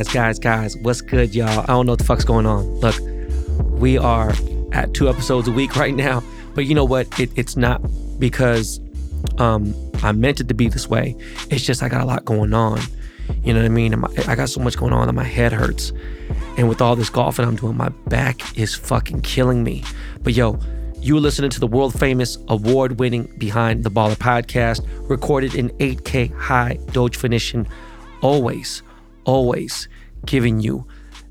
Guys, guys, guys, what's good, y'all? I don't know what the fuck's going on. Look, we are at two episodes a week right now, but you know what? It, it's not because um, I meant it to be this way. It's just I got a lot going on. You know what I mean? I got so much going on that my head hurts. And with all this golfing I'm doing, my back is fucking killing me. But yo, you are listening to the world famous, award winning Behind the Baller podcast, recorded in 8K high definition, always, always giving you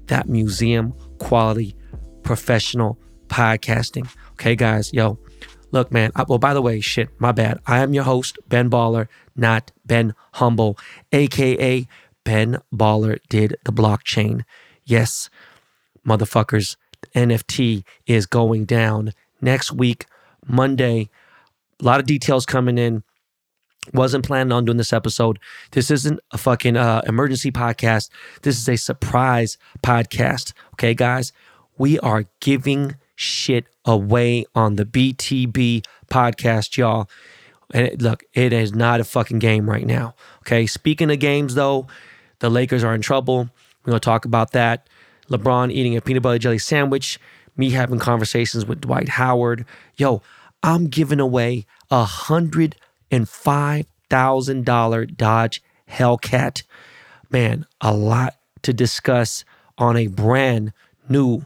that museum quality professional podcasting. Okay, guys, yo, look, man. I, well, by the way, shit, my bad. I am your host, Ben Baller, not Ben Humble, aka Ben Baller did the blockchain. Yes, motherfuckers, NFT is going down next week, Monday. A lot of details coming in. Wasn't planning on doing this episode. This isn't a fucking uh, emergency podcast. This is a surprise podcast. Okay, guys, we are giving shit away on the BTB podcast, y'all. And it, look, it is not a fucking game right now. Okay, speaking of games, though, the Lakers are in trouble. We're gonna talk about that. LeBron eating a peanut butter jelly sandwich me having conversations with Dwight Howard. Yo, I'm giving away a hundred and five thousand dollar Dodge Hellcat. Man, a lot to discuss on a brand new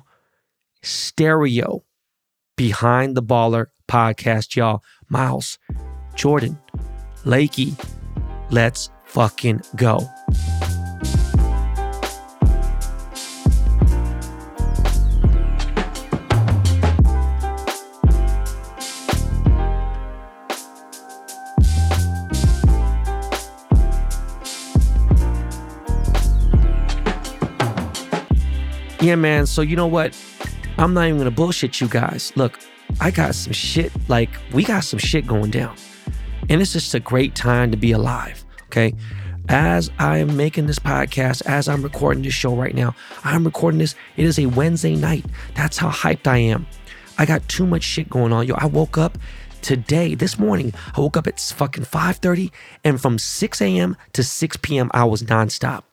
stereo behind the baller podcast, y'all. Miles, Jordan, Lakey, let's fucking go. Yeah, man. So you know what? I'm not even gonna bullshit you guys. Look, I got some shit, like we got some shit going down. And it's just a great time to be alive. Okay. As I am making this podcast, as I'm recording this show right now, I'm recording this. It is a Wednesday night. That's how hyped I am. I got too much shit going on. Yo, I woke up today, this morning, I woke up at fucking 5:30, and from 6 a.m. to 6 p.m. I was nonstop.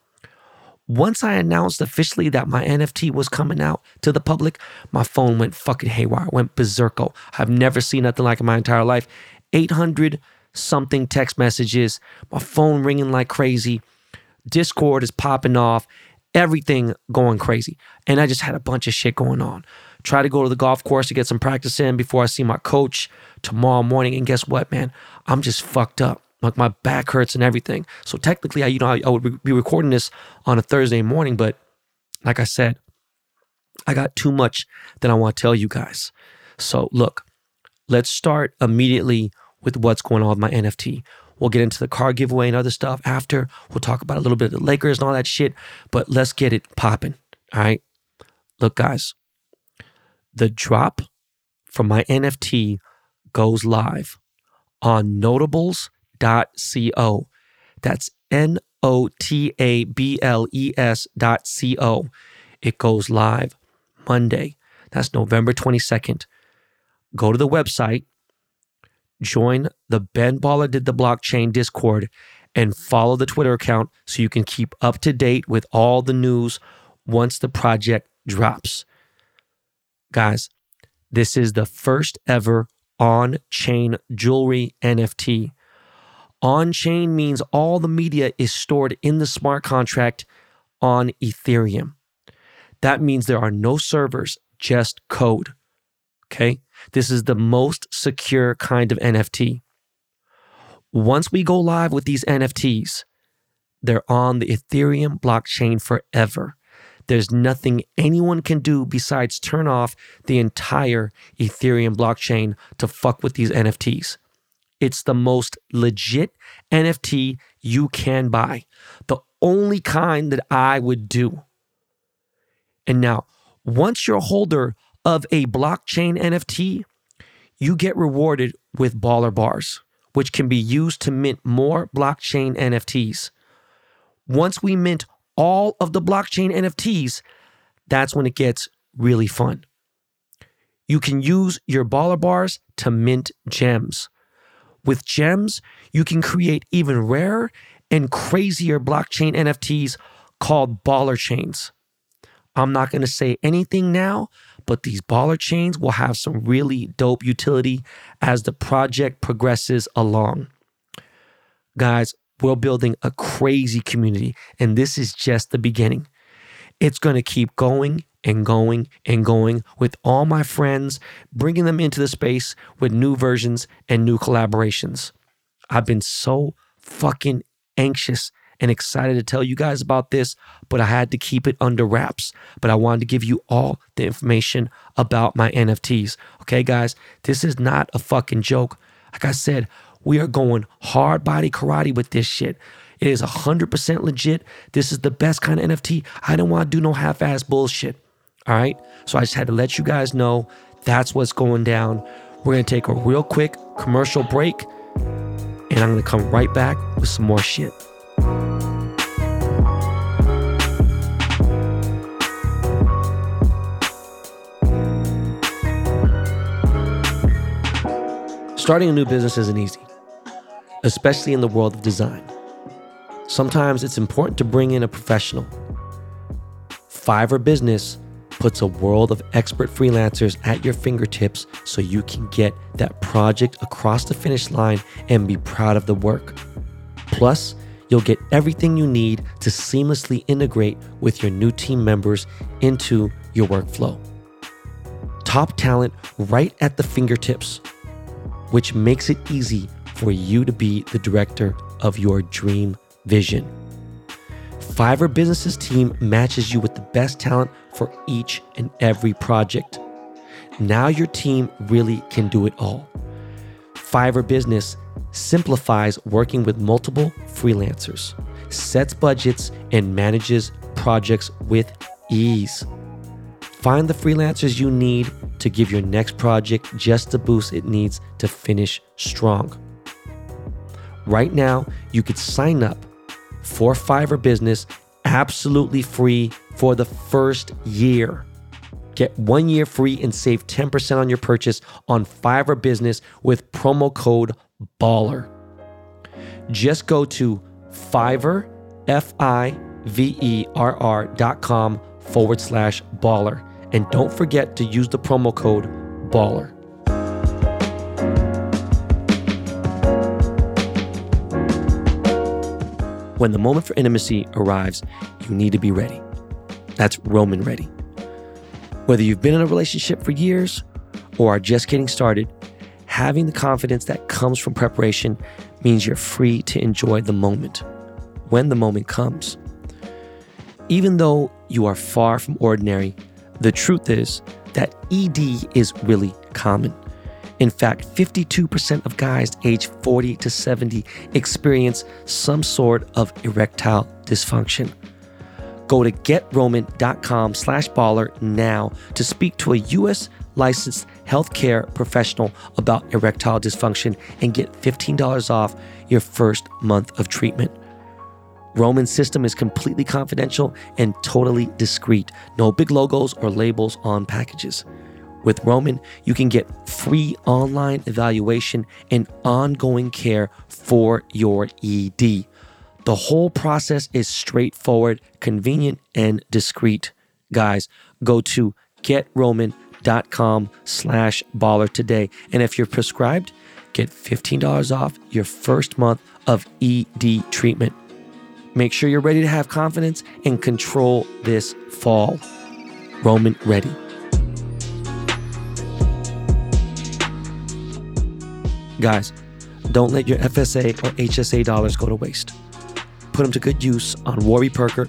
Once I announced officially that my NFT was coming out to the public, my phone went fucking haywire, went berserko. I've never seen nothing like it in my entire life. 800 something text messages, my phone ringing like crazy, Discord is popping off, everything going crazy. And I just had a bunch of shit going on. Try to go to the golf course to get some practice in before I see my coach tomorrow morning. And guess what, man? I'm just fucked up. Like my back hurts and everything. So technically, I you know I, I would be recording this on a Thursday morning, but like I said, I got too much that I want to tell you guys. So look, let's start immediately with what's going on with my NFT. We'll get into the car giveaway and other stuff after. We'll talk about a little bit of the Lakers and all that shit, but let's get it popping. All right. Look, guys, the drop from my NFT goes live on notables notables.co. That's N O T A B L E S dot C O. It goes live Monday. That's November 22nd. Go to the website, join the Ben Baller Did the Blockchain Discord, and follow the Twitter account so you can keep up to date with all the news once the project drops. Guys, this is the first ever on chain jewelry NFT. On chain means all the media is stored in the smart contract on Ethereum. That means there are no servers, just code. Okay. This is the most secure kind of NFT. Once we go live with these NFTs, they're on the Ethereum blockchain forever. There's nothing anyone can do besides turn off the entire Ethereum blockchain to fuck with these NFTs. It's the most legit NFT you can buy. The only kind that I would do. And now, once you're a holder of a blockchain NFT, you get rewarded with baller bars, which can be used to mint more blockchain NFTs. Once we mint all of the blockchain NFTs, that's when it gets really fun. You can use your baller bars to mint gems. With gems, you can create even rarer and crazier blockchain NFTs called baller chains. I'm not going to say anything now, but these baller chains will have some really dope utility as the project progresses along. Guys, we're building a crazy community, and this is just the beginning. It's going to keep going and going and going with all my friends, bringing them into the space with new versions and new collaborations. I've been so fucking anxious and excited to tell you guys about this, but I had to keep it under wraps. But I wanted to give you all the information about my NFTs. Okay, guys, this is not a fucking joke. Like I said, we are going hard body karate with this shit. It is 100% legit. This is the best kind of NFT. I don't want to do no half ass bullshit. All right. So I just had to let you guys know that's what's going down. We're going to take a real quick commercial break and I'm going to come right back with some more shit. Starting a new business isn't easy, especially in the world of design. Sometimes it's important to bring in a professional. Fiverr Business puts a world of expert freelancers at your fingertips so you can get that project across the finish line and be proud of the work. Plus, you'll get everything you need to seamlessly integrate with your new team members into your workflow. Top talent right at the fingertips, which makes it easy for you to be the director of your dream vision. Fiverr Business's team matches you with the best talent for each and every project. Now your team really can do it all. Fiverr Business simplifies working with multiple freelancers, sets budgets, and manages projects with ease. Find the freelancers you need to give your next project just the boost it needs to finish strong. Right now, you could sign up for Fiverr Business absolutely free for the first year. Get one year free and save 10% on your purchase on Fiverr Business with promo code BALLER. Just go to Fiverr, F I V E R R dot com forward slash baller. And don't forget to use the promo code BALLER. When the moment for intimacy arrives, you need to be ready. That's Roman ready. Whether you've been in a relationship for years or are just getting started, having the confidence that comes from preparation means you're free to enjoy the moment when the moment comes. Even though you are far from ordinary, the truth is that ED is really common. In fact, 52% of guys aged 40 to 70 experience some sort of erectile dysfunction. Go to getroman.com slash baller now to speak to a U.S. licensed healthcare professional about erectile dysfunction and get $15 off your first month of treatment. Roman's system is completely confidential and totally discreet. No big logos or labels on packages. With Roman, you can get free online evaluation and ongoing care for your ED. The whole process is straightforward, convenient, and discreet. Guys, go to getroman.com slash baller today. And if you're prescribed, get $15 off your first month of ED treatment. Make sure you're ready to have confidence and control this fall. Roman ready. Guys, don't let your FSA or HSA dollars go to waste. Put them to good use on Warby Parker,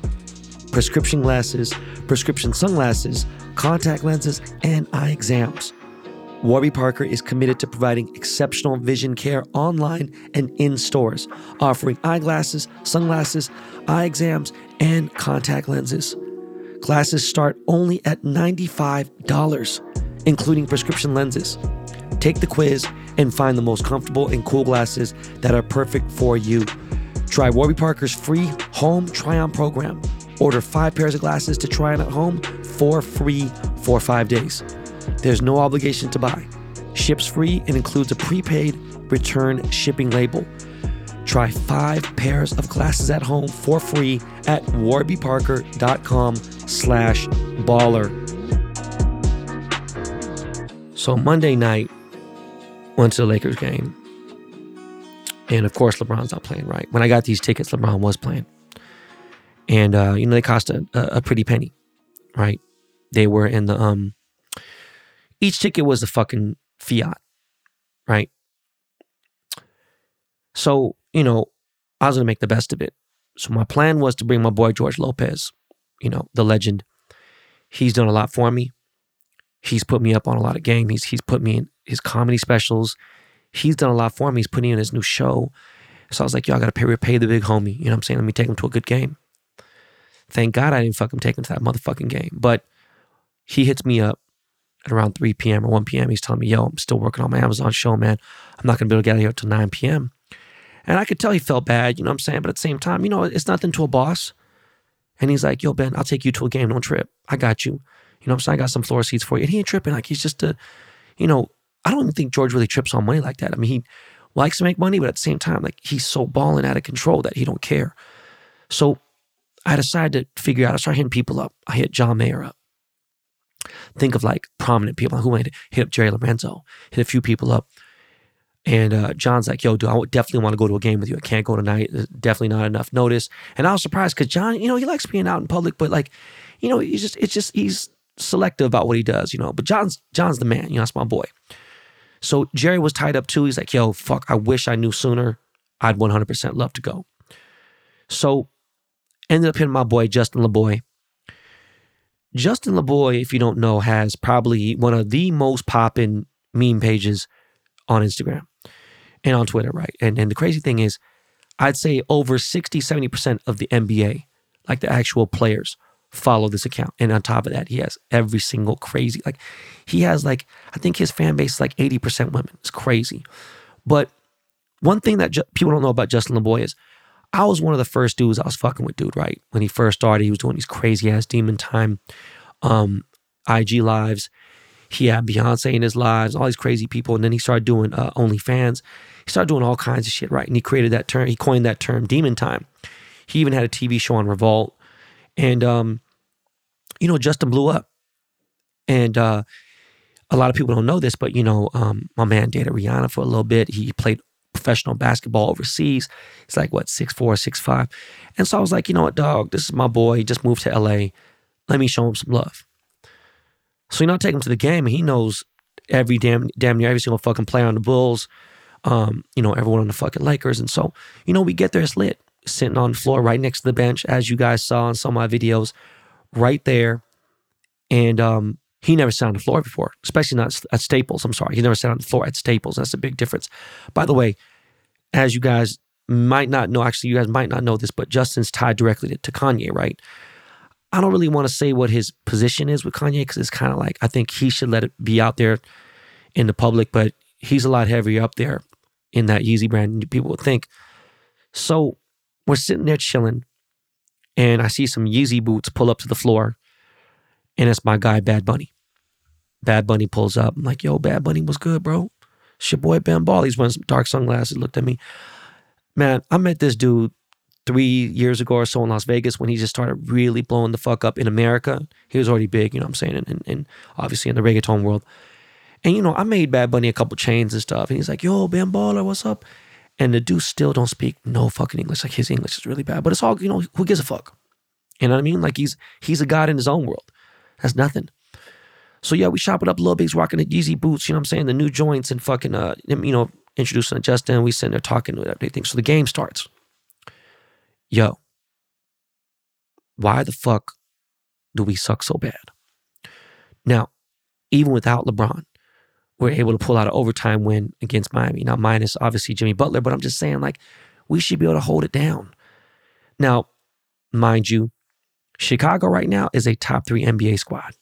prescription glasses, prescription sunglasses, contact lenses, and eye exams. Warby Parker is committed to providing exceptional vision care online and in stores, offering eyeglasses, sunglasses, eye exams, and contact lenses. Glasses start only at $95, including prescription lenses. Take the quiz and find the most comfortable and cool glasses that are perfect for you. Try Warby Parker's free home try on program. Order five pairs of glasses to try on at home for free for five days. There's no obligation to buy. Ships free and includes a prepaid return shipping label. Try five pairs of glasses at home for free at warbyparker.com slash baller. So Monday night, went to the Lakers game. And of course, LeBron's not playing, right? When I got these tickets, LeBron was playing. And, uh, you know, they cost a, a pretty penny, right? They were in the, um, each ticket was a fucking fiat, right? So, you know, I was going to make the best of it. So my plan was to bring my boy George Lopez, you know, the legend. He's done a lot for me. He's put me up on a lot of game. He's he's put me in his comedy specials. He's done a lot for me. He's putting in his new show. So I was like, yo, I gotta pay repay the big homie. You know what I'm saying? Let me take him to a good game. Thank God I didn't fucking take him to that motherfucking game. But he hits me up at around 3 p.m. or 1 p.m. He's telling me, yo, I'm still working on my Amazon show, man. I'm not gonna be able to get out here until 9 p.m. And I could tell he felt bad, you know what I'm saying? But at the same time, you know, it's nothing to a boss. And he's like, yo, Ben, I'll take you to a game. Don't trip. I got you. You know what I'm saying? I got some floor seats for you. And he ain't tripping. Like he's just a, you know, I don't even think George really trips on money like that. I mean, he likes to make money, but at the same time, like he's so balling out of control that he don't care. So I decided to figure out, I started hitting people up. I hit John Mayer up. Think of like prominent people who went hit up Jerry Lorenzo, hit a few people up. And uh, John's like, yo, dude, I definitely want to go to a game with you. I can't go tonight. Definitely not enough notice. And I was surprised because John, you know, he likes being out in public, but like, you know, he's just, it's just, he's selective about what he does, you know. But John's John's the man, you know, that's my boy. So Jerry was tied up too. He's like, yo, fuck, I wish I knew sooner. I'd 100% love to go. So ended up hitting my boy, Justin LaBoy. Justin LaBoy, if you don't know, has probably one of the most popping meme pages on Instagram and on Twitter, right? And, and the crazy thing is, I'd say over 60, 70% of the NBA, like the actual players, follow this account. And on top of that, he has every single crazy, like, he has like, I think his fan base is like 80% women. It's crazy. But one thing that ju- people don't know about Justin LaBoy is I was one of the first dudes I was fucking with, dude, right? When he first started, he was doing these crazy ass demon time um, IG lives. He had Beyonce in his lives, all these crazy people. And then he started doing uh, OnlyFans. He started doing all kinds of shit, right? And he created that term, he coined that term demon time. He even had a TV show on Revolt. And, um, you know, Justin blew up. And uh, a lot of people don't know this, but, you know, um, my man dated Rihanna for a little bit. He played professional basketball overseas. He's like, what, six four, six five. And so I was like, you know what, dog, this is my boy. He just moved to LA. Let me show him some love. So, you know, I take him to the game and he knows every damn, damn near every single fucking player on the Bulls, um, you know, everyone on the fucking Lakers. And so, you know, we get there, it's lit, sitting on the floor right next to the bench, as you guys saw in some of my videos, right there. And um, he never sat on the floor before, especially not at Staples. I'm sorry. He never sat on the floor at Staples. That's a big difference. By the way, as you guys might not know, actually, you guys might not know this, but Justin's tied directly to, to Kanye, right? I don't really want to say what his position is with Kanye because it's kind of like I think he should let it be out there in the public, but he's a lot heavier up there in that Yeezy brand than people would think. So we're sitting there chilling, and I see some Yeezy boots pull up to the floor, and it's my guy Bad Bunny. Bad Bunny pulls up. I'm like, yo, Bad Bunny was good, bro. It's your boy Ben Ball. He's wearing some dark sunglasses. Looked at me. Man, I met this dude three years ago or so in Las Vegas when he just started really blowing the fuck up in America. He was already big, you know what I'm saying? And, and, and obviously in the reggaeton world. And, you know, I made Bad Bunny a couple chains and stuff. And he's like, yo, Ben Baller, what's up? And the dude still don't speak no fucking English. Like his English is really bad. But it's all, you know, who gives a fuck? You know what I mean? Like he's he's a god in his own world. That's nothing. So yeah, we shop it up little bit. Rocking the Yeezy boots, you know what I'm saying? The new joints and fucking uh you know, introducing to Justin. We sitting there talking with everything. So the game starts. Yo, why the fuck do we suck so bad? Now, even without LeBron, we're able to pull out an overtime win against Miami. Now, minus obviously Jimmy Butler, but I'm just saying, like, we should be able to hold it down. Now, mind you, Chicago right now is a top three NBA squad.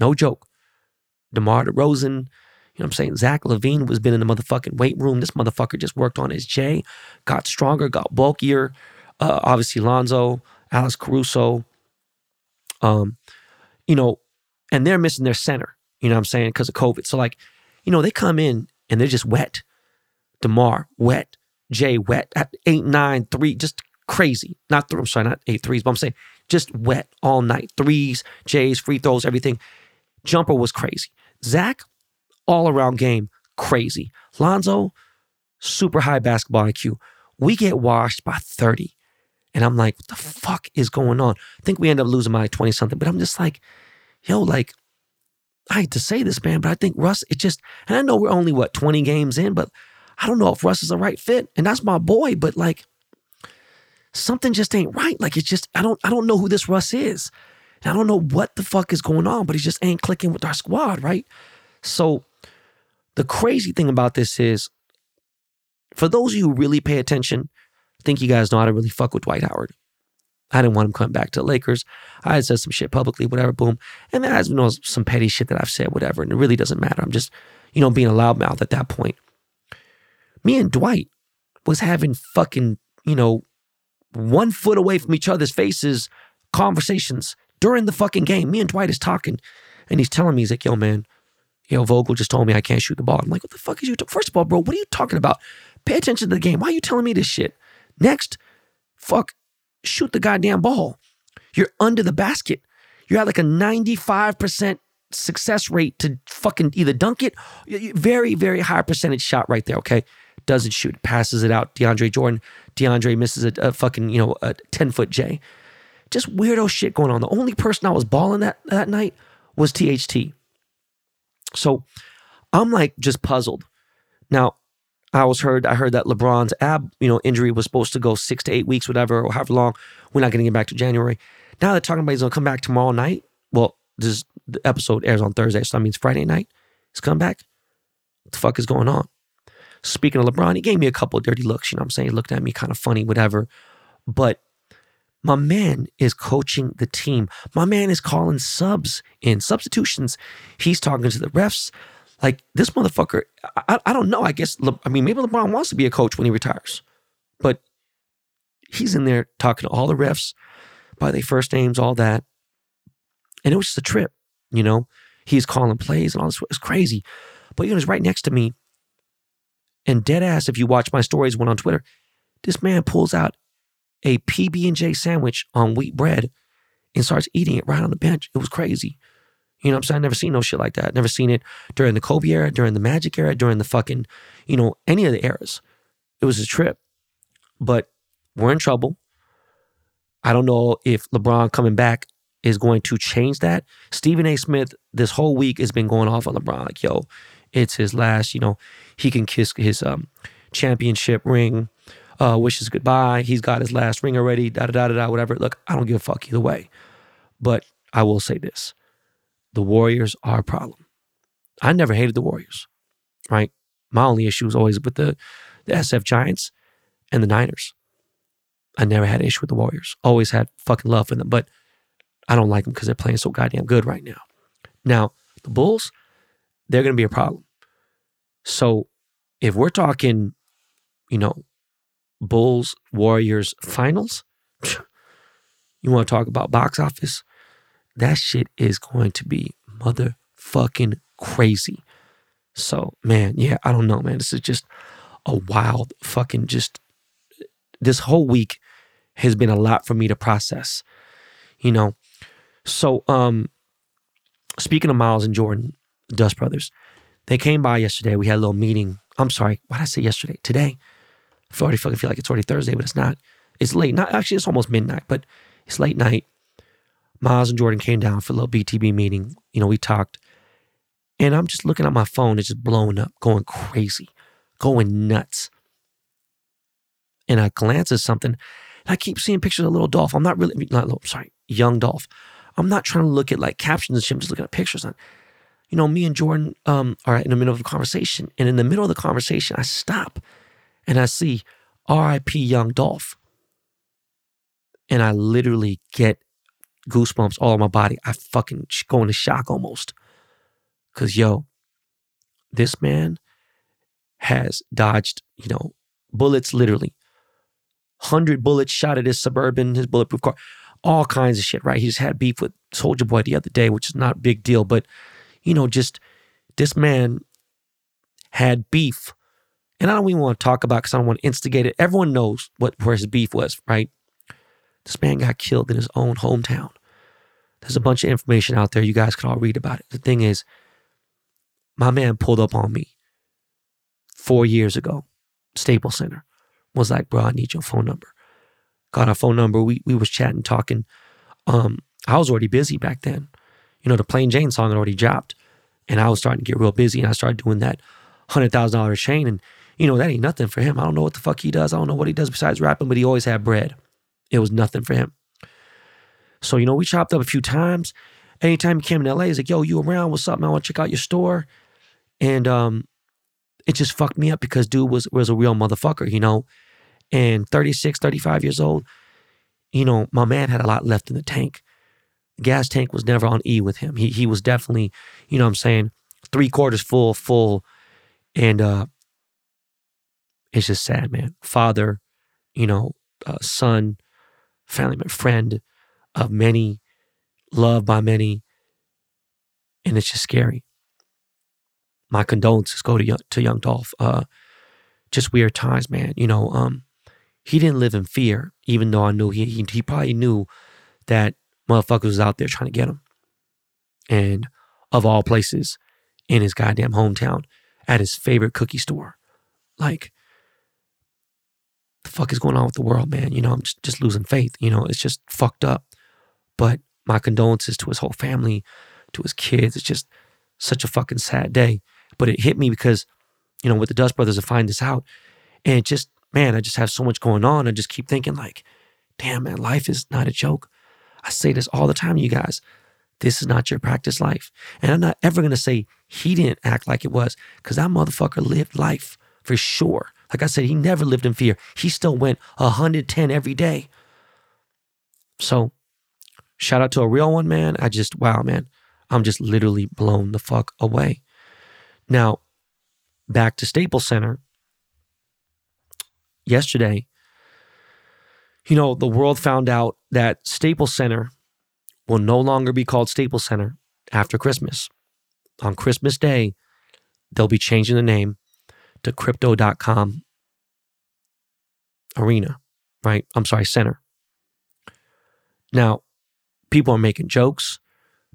No joke. DeMar DeRozan, you know what I'm saying? Zach LaVine was been in the motherfucking weight room. This motherfucker just worked on his J, got stronger, got bulkier. Uh, obviously, Lonzo, Alex Caruso. Um, you know, and they're missing their center, you know what I'm saying, because of COVID. So, like, you know, they come in and they're just wet. DeMar, wet. Jay wet at eight, nine, three, just crazy. Not three, I'm sorry, not eight threes, but I'm saying just wet all night. Threes, Jays, free throws, everything. Jumper was crazy. Zach, all around game, crazy. Lonzo, super high basketball IQ. We get washed by 30. And I'm like, what the fuck is going on? I think we end up losing by 20 something, but I'm just like, yo, like, I hate to say this, man, but I think Russ, it just, and I know we're only, what, 20 games in, but I don't know if Russ is the right fit. And that's my boy, but like, something just ain't right. Like, it's just, I don't, I don't know who this Russ is. And I don't know what the fuck is going on, but he just ain't clicking with our squad, right? So the crazy thing about this is, for those of you who really pay attention, I think you guys know how to really fuck with Dwight Howard. I didn't want him coming back to the Lakers. I had said some shit publicly, whatever, boom. And then has you know some petty shit that I've said, whatever, and it really doesn't matter. I'm just, you know, being a loudmouth at that point. Me and Dwight was having fucking, you know, one foot away from each other's faces conversations during the fucking game. Me and Dwight is talking, and he's telling me, he's like, yo, man, yo, Vogel just told me I can't shoot the ball. I'm like, what the fuck is you? T-? First of all, bro, what are you talking about? Pay attention to the game. Why are you telling me this shit? Next, fuck, shoot the goddamn ball. You're under the basket. You're at like a 95% success rate to fucking either dunk it, very, very high percentage shot right there, okay? Doesn't shoot, passes it out. DeAndre Jordan, DeAndre misses a, a fucking, you know, a 10 foot J. Just weirdo shit going on. The only person I was balling that, that night was THT. So I'm like just puzzled. Now, I was heard I heard that LeBron's ab, you know, injury was supposed to go six to eight weeks, whatever, or however long. We're not getting it back to January. Now they're talking about he's gonna come back tomorrow night. Well, this the episode airs on Thursday, so that means Friday night. He's come back. What the fuck is going on? Speaking of LeBron, he gave me a couple dirty looks, you know what I'm saying? He looked at me kind of funny, whatever. But my man is coaching the team. My man is calling subs in substitutions. He's talking to the refs. Like this motherfucker, I, I don't know. I guess, Le, I mean, maybe LeBron wants to be a coach when he retires, but he's in there talking to all the refs by their first names, all that. And it was just a trip, you know? He's calling plays and all this. It's crazy. But you know, he's right next to me. And dead ass, if you watch my stories, went on Twitter, this man pulls out a PB and J sandwich on wheat bread and starts eating it right on the bench. It was crazy. You know what I'm saying? I never seen no shit like that. Never seen it during the Kobe era, during the Magic era, during the fucking, you know, any of the eras. It was a trip. But we're in trouble. I don't know if LeBron coming back is going to change that. Stephen A. Smith, this whole week has been going off on LeBron, like, yo, it's his last, you know, he can kiss his um, championship ring, uh, wishes goodbye. He's got his last ring already, Da da da da da, whatever. Look, I don't give a fuck either way. But I will say this the Warriors are a problem. I never hated the Warriors, right? My only issue was always with the, the SF Giants and the Niners. I never had an issue with the Warriors. Always had fucking love for them, but I don't like them because they're playing so goddamn good right now. Now, the Bulls, they're going to be a problem. So if we're talking, you know, Bulls Warriors finals, you want to talk about box office? That shit is going to be motherfucking crazy. So, man, yeah, I don't know, man. This is just a wild fucking just this whole week has been a lot for me to process, you know. So, um, speaking of Miles and Jordan, Dust Brothers, they came by yesterday. We had a little meeting. I'm sorry, why did I say yesterday? Today. I already fucking feel like it's already Thursday, but it's not. It's late. Not actually, it's almost midnight, but it's late night. Miles and Jordan came down for a little BTB meeting. You know, we talked. And I'm just looking at my phone, it's just blowing up, going crazy, going nuts. And I glance at something, and I keep seeing pictures of a little Dolph. I'm not really, not little, sorry, young Dolph. I'm not trying to look at like captions and shit, I'm just looking at pictures. And, you know, me and Jordan um, are in the middle of a conversation. And in the middle of the conversation, I stop and I see RIP Young Dolph. And I literally get goosebumps all on my body. I fucking go into shock almost. Cause yo, this man has dodged, you know, bullets literally. Hundred bullets shot at his suburban, his bulletproof car, all kinds of shit, right? He just had beef with Soulja Boy the other day, which is not a big deal, but you know, just this man had beef and I don't even want to talk about because I don't want to instigate it. Everyone knows what where his beef was, right? This man got killed in his own hometown. There's a bunch of information out there. You guys can all read about it. The thing is, my man pulled up on me four years ago, Staples Center. Was like, bro, I need your phone number. Got our phone number. We we was chatting, talking. Um, I was already busy back then. You know, the Plain Jane song had already dropped, and I was starting to get real busy. And I started doing that hundred thousand dollar chain, and you know that ain't nothing for him. I don't know what the fuck he does. I don't know what he does besides rapping, but he always had bread. It was nothing for him. So you know, we chopped up a few times. Anytime he came in LA, he's like, "Yo, you around? What's up, man? I want to check out your store." And um, it just fucked me up because dude was was a real motherfucker, you know. And 36, 35 years old, you know, my man had a lot left in the tank. Gas tank was never on E with him. He he was definitely, you know what I'm saying, three quarters full, full. And uh it's just sad, man. Father, you know, uh, son, family, friend of many, loved by many. And it's just scary my condolences go to young, to young Dolph. Uh, just weird times, man. You know, um, he didn't live in fear, even though I knew he, he he probably knew that motherfuckers was out there trying to get him. And of all places, in his goddamn hometown, at his favorite cookie store, like the fuck is going on with the world, man? You know, I'm just, just losing faith. You know, it's just fucked up. But my condolences to his whole family, to his kids. It's just such a fucking sad day. But it hit me because, you know, with the Dust Brothers, I find this out. And it just, man, I just have so much going on. I just keep thinking, like, damn, man, life is not a joke. I say this all the time, you guys. This is not your practice life. And I'm not ever going to say he didn't act like it was because that motherfucker lived life for sure. Like I said, he never lived in fear. He still went 110 every day. So, shout out to a real one, man. I just, wow, man. I'm just literally blown the fuck away. Now, back to Staples Center. Yesterday, you know, the world found out that Staples Center will no longer be called Staples Center after Christmas. On Christmas Day, they'll be changing the name to crypto.com arena, right? I'm sorry, center. Now, people are making jokes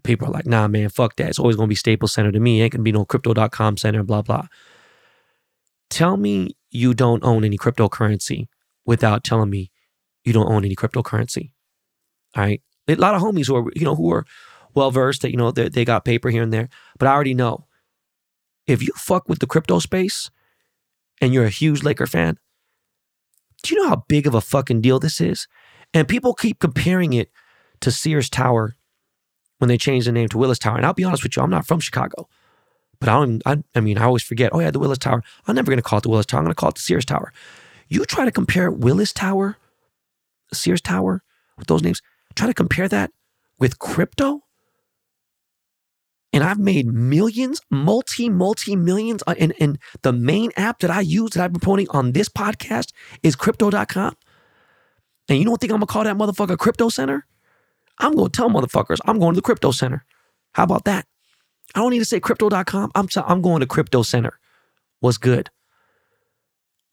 people are like, nah, man, fuck that. It's always going to be Staples Center to me. It ain't going to be no crypto.com center, blah, blah. Tell me you don't own any cryptocurrency without telling me you don't own any cryptocurrency. All right. A lot of homies who are, you know, who are well versed that, you know, they got paper here and there. But I already know if you fuck with the crypto space and you're a huge Laker fan, do you know how big of a fucking deal this is? And people keep comparing it to Sears Tower when they changed the name to Willis Tower. And I'll be honest with you, I'm not from Chicago, but I don't. I, I mean, I always forget. Oh yeah, the Willis Tower. I'm never going to call it the Willis Tower. I'm going to call it the Sears Tower. You try to compare Willis Tower, Sears Tower with those names. Try to compare that with crypto. And I've made millions, multi, multi millions. Uh, and, and the main app that I use that I've been promoting on this podcast is crypto.com. And you don't think I'm gonna call that motherfucker Crypto Center? I'm going to tell motherfuckers I'm going to the crypto center. How about that? I don't need to say crypto.com. I'm, I'm going to crypto center. What's good?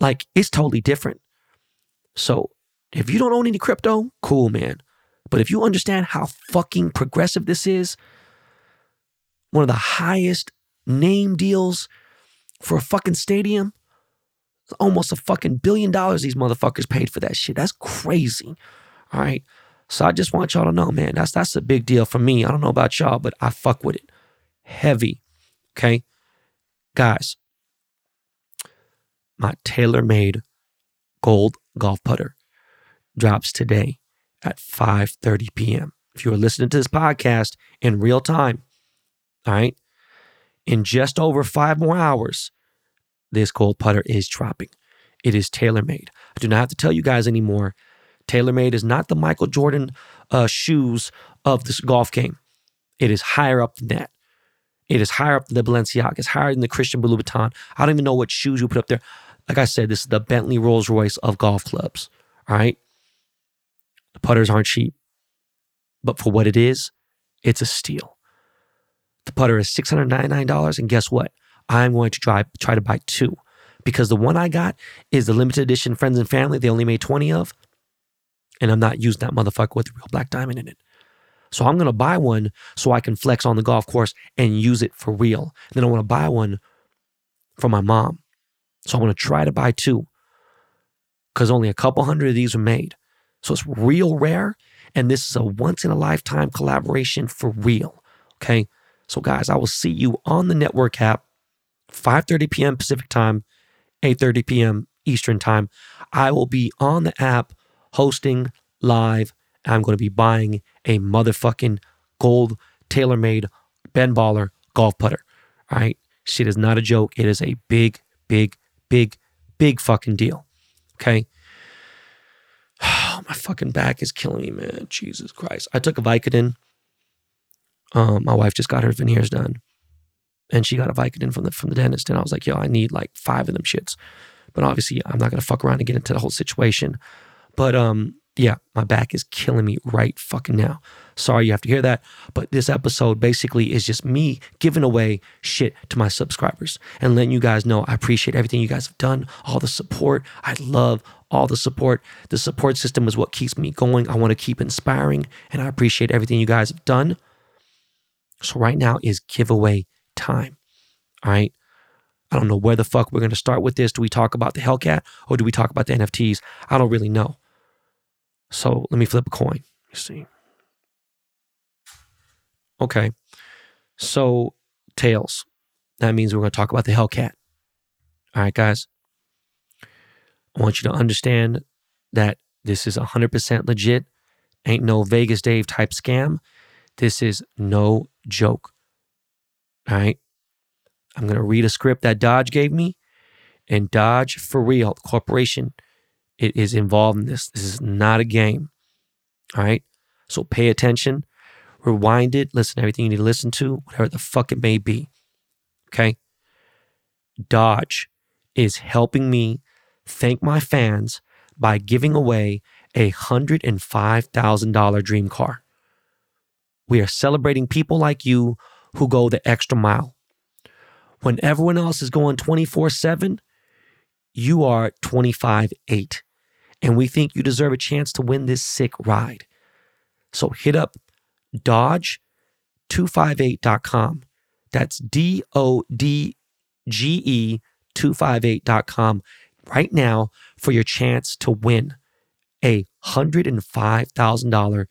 Like it's totally different. So if you don't own any crypto, cool, man. But if you understand how fucking progressive this is, one of the highest name deals for a fucking stadium, almost a fucking billion dollars these motherfuckers paid for that shit. That's crazy. All right. So I just want y'all to know, man, that's that's a big deal for me. I don't know about y'all, but I fuck with it. Heavy. Okay? Guys, my TaylorMade gold golf putter drops today at 5:30 p.m. If you are listening to this podcast in real time, all right, in just over five more hours, this gold putter is dropping. It is tailor made. I do not have to tell you guys anymore TaylorMade is not the Michael Jordan uh, shoes of this golf game. It is higher up than that. It is higher up than the Balenciaga. It's higher than the Christian Louboutin. I don't even know what shoes you put up there. Like I said, this is the Bentley Rolls Royce of golf clubs. All right. The putters aren't cheap, but for what it is, it's a steal. The putter is $699. And guess what? I'm going to try, try to buy two because the one I got is the limited edition friends and family. They only made 20 of. And I'm not using that motherfucker with the real black diamond in it. So I'm to buy one so I can flex on the golf course and use it for real. And then I want to buy one for my mom. So I'm to try to buy two because only a couple hundred of these are made. So it's real rare. And this is a once in a lifetime collaboration for real. Okay. So guys, I will see you on the network app, 5:30 p.m. Pacific time, 8:30 p.m. Eastern time. I will be on the app hosting live. I'm going to be buying a motherfucking gold TaylorMade Ben Baller golf putter. All right. Shit is not a joke. It is a big, big, big, big fucking deal. Okay. my fucking back is killing me, man. Jesus Christ. I took a Vicodin. Um, my wife just got her veneers done. And she got a Vicodin from the from the dentist. And I was like, yo, I need like five of them shits. But obviously I'm not gonna fuck around and get into the whole situation. But um, yeah, my back is killing me right fucking now. Sorry you have to hear that. But this episode basically is just me giving away shit to my subscribers and letting you guys know I appreciate everything you guys have done, all the support. I love all the support. The support system is what keeps me going. I want to keep inspiring and I appreciate everything you guys have done. So right now is giveaway time. All right. I don't know where the fuck we're going to start with this. Do we talk about the Hellcat or do we talk about the NFTs? I don't really know. So let me flip a coin. Let's see. Okay. So tails. That means we're going to talk about the Hellcat. All right, guys. I want you to understand that this is 100% legit. Ain't no Vegas Dave type scam. This is no joke. All right. I'm going to read a script that Dodge gave me. And Dodge for real, corporation, it is involved in this. This is not a game. All right. So pay attention, rewind it, listen to everything you need to listen to, whatever the fuck it may be. Okay. Dodge is helping me thank my fans by giving away a $105,000 dream car. We are celebrating people like you who go the extra mile. When everyone else is going 24 7, you are 25 8 and we think you deserve a chance to win this sick ride. So hit up dodge258.com. That's D O D G E 258.com right now for your chance to win a $105,000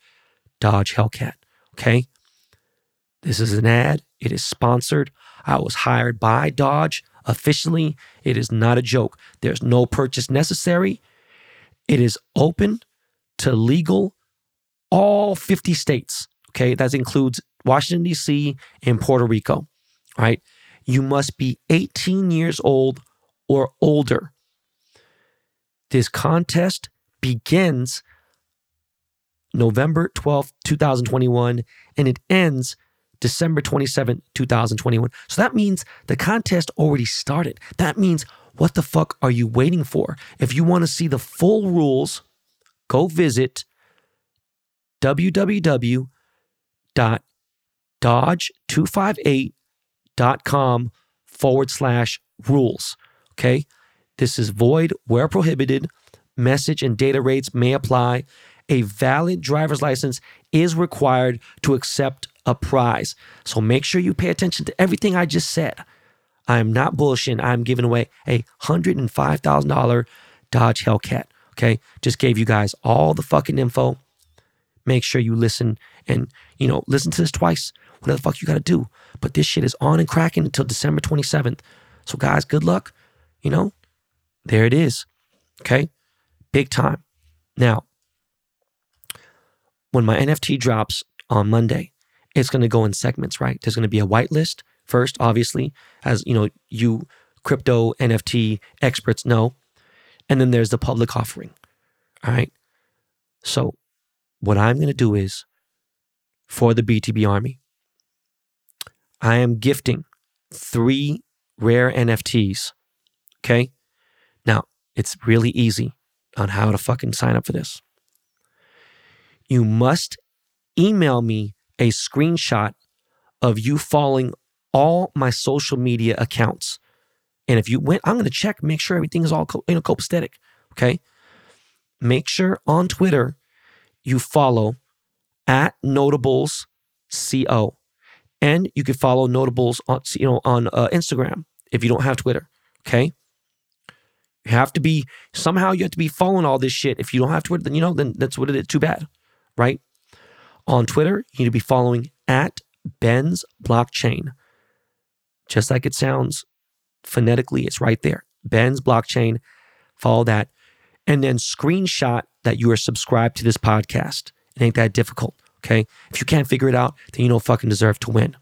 Dodge Hellcat. Okay. This is an ad. It is sponsored. I was hired by Dodge officially. It is not a joke. There's no purchase necessary. It is open to legal all 50 states. Okay, that includes Washington, D.C. and Puerto Rico. Right, you must be 18 years old or older. This contest begins November 12th, 2021, and it ends December 27th, 2021. So that means the contest already started. That means what the fuck are you waiting for? If you want to see the full rules, go visit www.dodge258.com forward slash rules. Okay. This is void where prohibited. Message and data rates may apply. A valid driver's license is required to accept a prize. So make sure you pay attention to everything I just said. I am not bullshitting. I'm giving away a $105,000 Dodge Hellcat. Okay. Just gave you guys all the fucking info. Make sure you listen and, you know, listen to this twice. Whatever the fuck you got to do. But this shit is on and cracking until December 27th. So, guys, good luck. You know, there it is. Okay. Big time. Now, when my NFT drops on Monday, it's going to go in segments, right? There's going to be a whitelist first, obviously, as you know, you crypto NFT experts know. And then there's the public offering. All right. So what I'm going to do is for the BTB Army, I am gifting three rare NFTs. Okay. Now it's really easy on how to fucking sign up for this. You must email me a screenshot of you following all my social media accounts And if you went, I'm going to check, make sure everything is all you know, copacetic. Okay. Make sure on Twitter you follow at Notables Co. And you can follow Notables on you know on uh, Instagram if you don't have Twitter. Okay. You have to be somehow you have to be following all this shit. If you don't have Twitter, then you know then that's what it is. Too bad, right? On Twitter, you need to be following at Ben's Blockchain. Just like it sounds phonetically, it's right there. Ben's Blockchain. Follow that. And then screenshot that you are subscribed to this podcast. It ain't that difficult. Okay. If you can't figure it out, then you don't fucking deserve to win.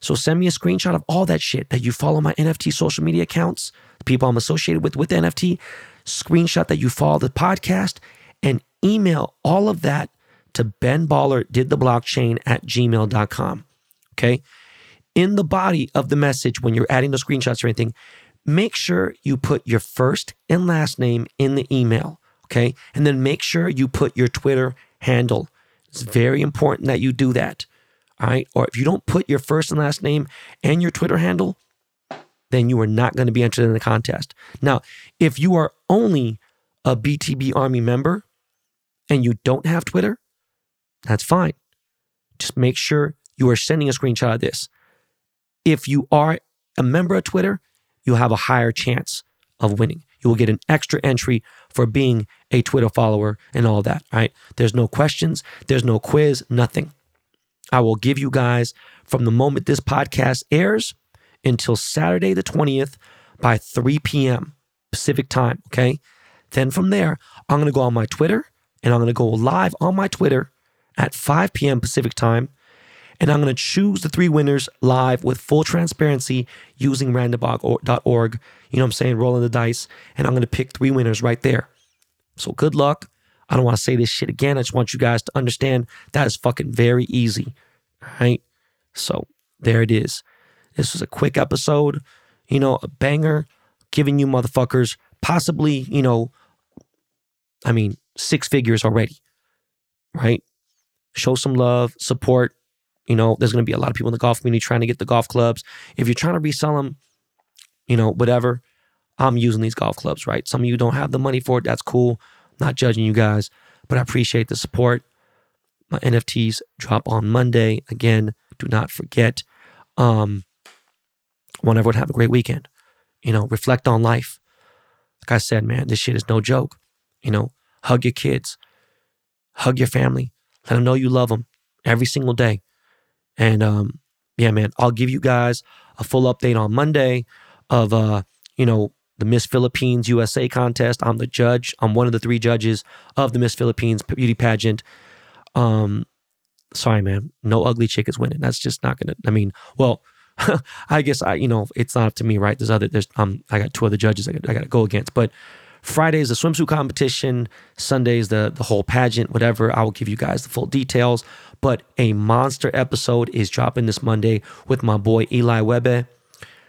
So send me a screenshot of all that shit that you follow my NFT social media accounts, the people I'm associated with with NFT, screenshot that you follow the podcast, and email all of that to Ben Baller did the blockchain at gmail.com. Okay. In the body of the message, when you're adding the screenshots or anything, make sure you put your first and last name in the email. Okay. And then make sure you put your Twitter handle. It's very important that you do that. All right. Or if you don't put your first and last name and your Twitter handle, then you are not going to be entered in the contest. Now, if you are only a BTB Army member and you don't have Twitter, that's fine. Just make sure you are sending a screenshot of this. If you are a member of Twitter, you'll have a higher chance of winning. You will get an extra entry for being a Twitter follower and all that. Right? There's no questions, there's no quiz, nothing. I will give you guys from the moment this podcast airs until Saturday the 20th by 3 p.m. Pacific time. Okay. Then from there, I'm to go on my Twitter and I'm to go live on my Twitter at 5 p.m. Pacific time. And I'm going to choose the three winners live with full transparency using random.org. You know what I'm saying? Rolling the dice. And I'm going to pick three winners right there. So good luck. I don't want to say this shit again. I just want you guys to understand that is fucking very easy. Right? So there it is. This was a quick episode, you know, a banger, giving you motherfuckers possibly, you know, I mean, six figures already. Right? show some love, support. You know, there's going to be a lot of people in the golf community trying to get the golf clubs. If you're trying to resell them, you know, whatever, I'm using these golf clubs, right? Some of you don't have the money for it. That's cool. Not judging you guys, but I appreciate the support. My NFTs drop on Monday. Again, do not forget. Um, want everyone to have a great weekend. You know, reflect on life. Like I said, man, this shit is no joke. You know, hug your kids, hug your family, let them know you love them every single day. And um, yeah, man, I'll give you guys a full update on Monday of uh, you know, the Miss Philippines USA contest. I'm the judge. I'm one of the three judges of the Miss Philippines beauty pageant. Um, sorry, man, no ugly chick is winning. That's just not gonna. I mean, well, I guess I, you know, it's not up to me, right? There's other. There's um, I got two other judges I got, I got to go against, but Friday is the swimsuit competition, Sunday's the the whole pageant, whatever. I will give you guys the full details. But a monster episode is dropping this Monday with my boy Eli Webbe.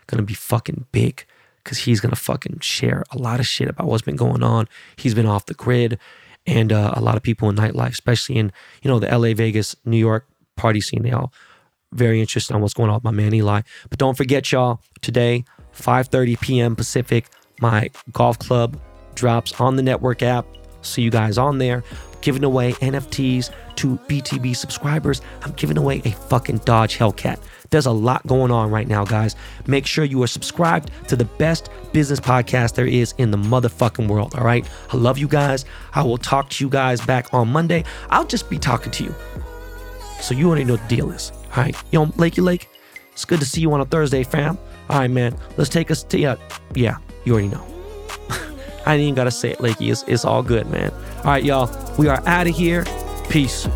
Gonna be fucking big because he's gonna fucking share a lot of shit about what's been going on. He's been off the grid, and uh, a lot of people in nightlife, especially in you know the LA, Vegas, New York party scene, they all very interested on what's going on with my man Eli. But don't forget, y'all, today, 5:30 p.m. Pacific, my golf club drops on the NTWRK app. See you guys on there. Giving away NFTs to BTB subscribers. I'm giving away a fucking Dodge Hellcat. There's a lot going on right now, guys. Make sure you are subscribed to the best business podcast there is in the motherfucking world. All right. I love you guys. I will talk to you guys back on Monday. I'll just be talking to you. So you already know the deal is. All right. Yo, Lakey Lake, it's good to see you on a Thursday, fam. All right, man. Let's take us to, uh, yeah, you already know. I ain't even gotta say it, Lakey. It's, it's all good, man. All right, y'all. We are out of here. Peace.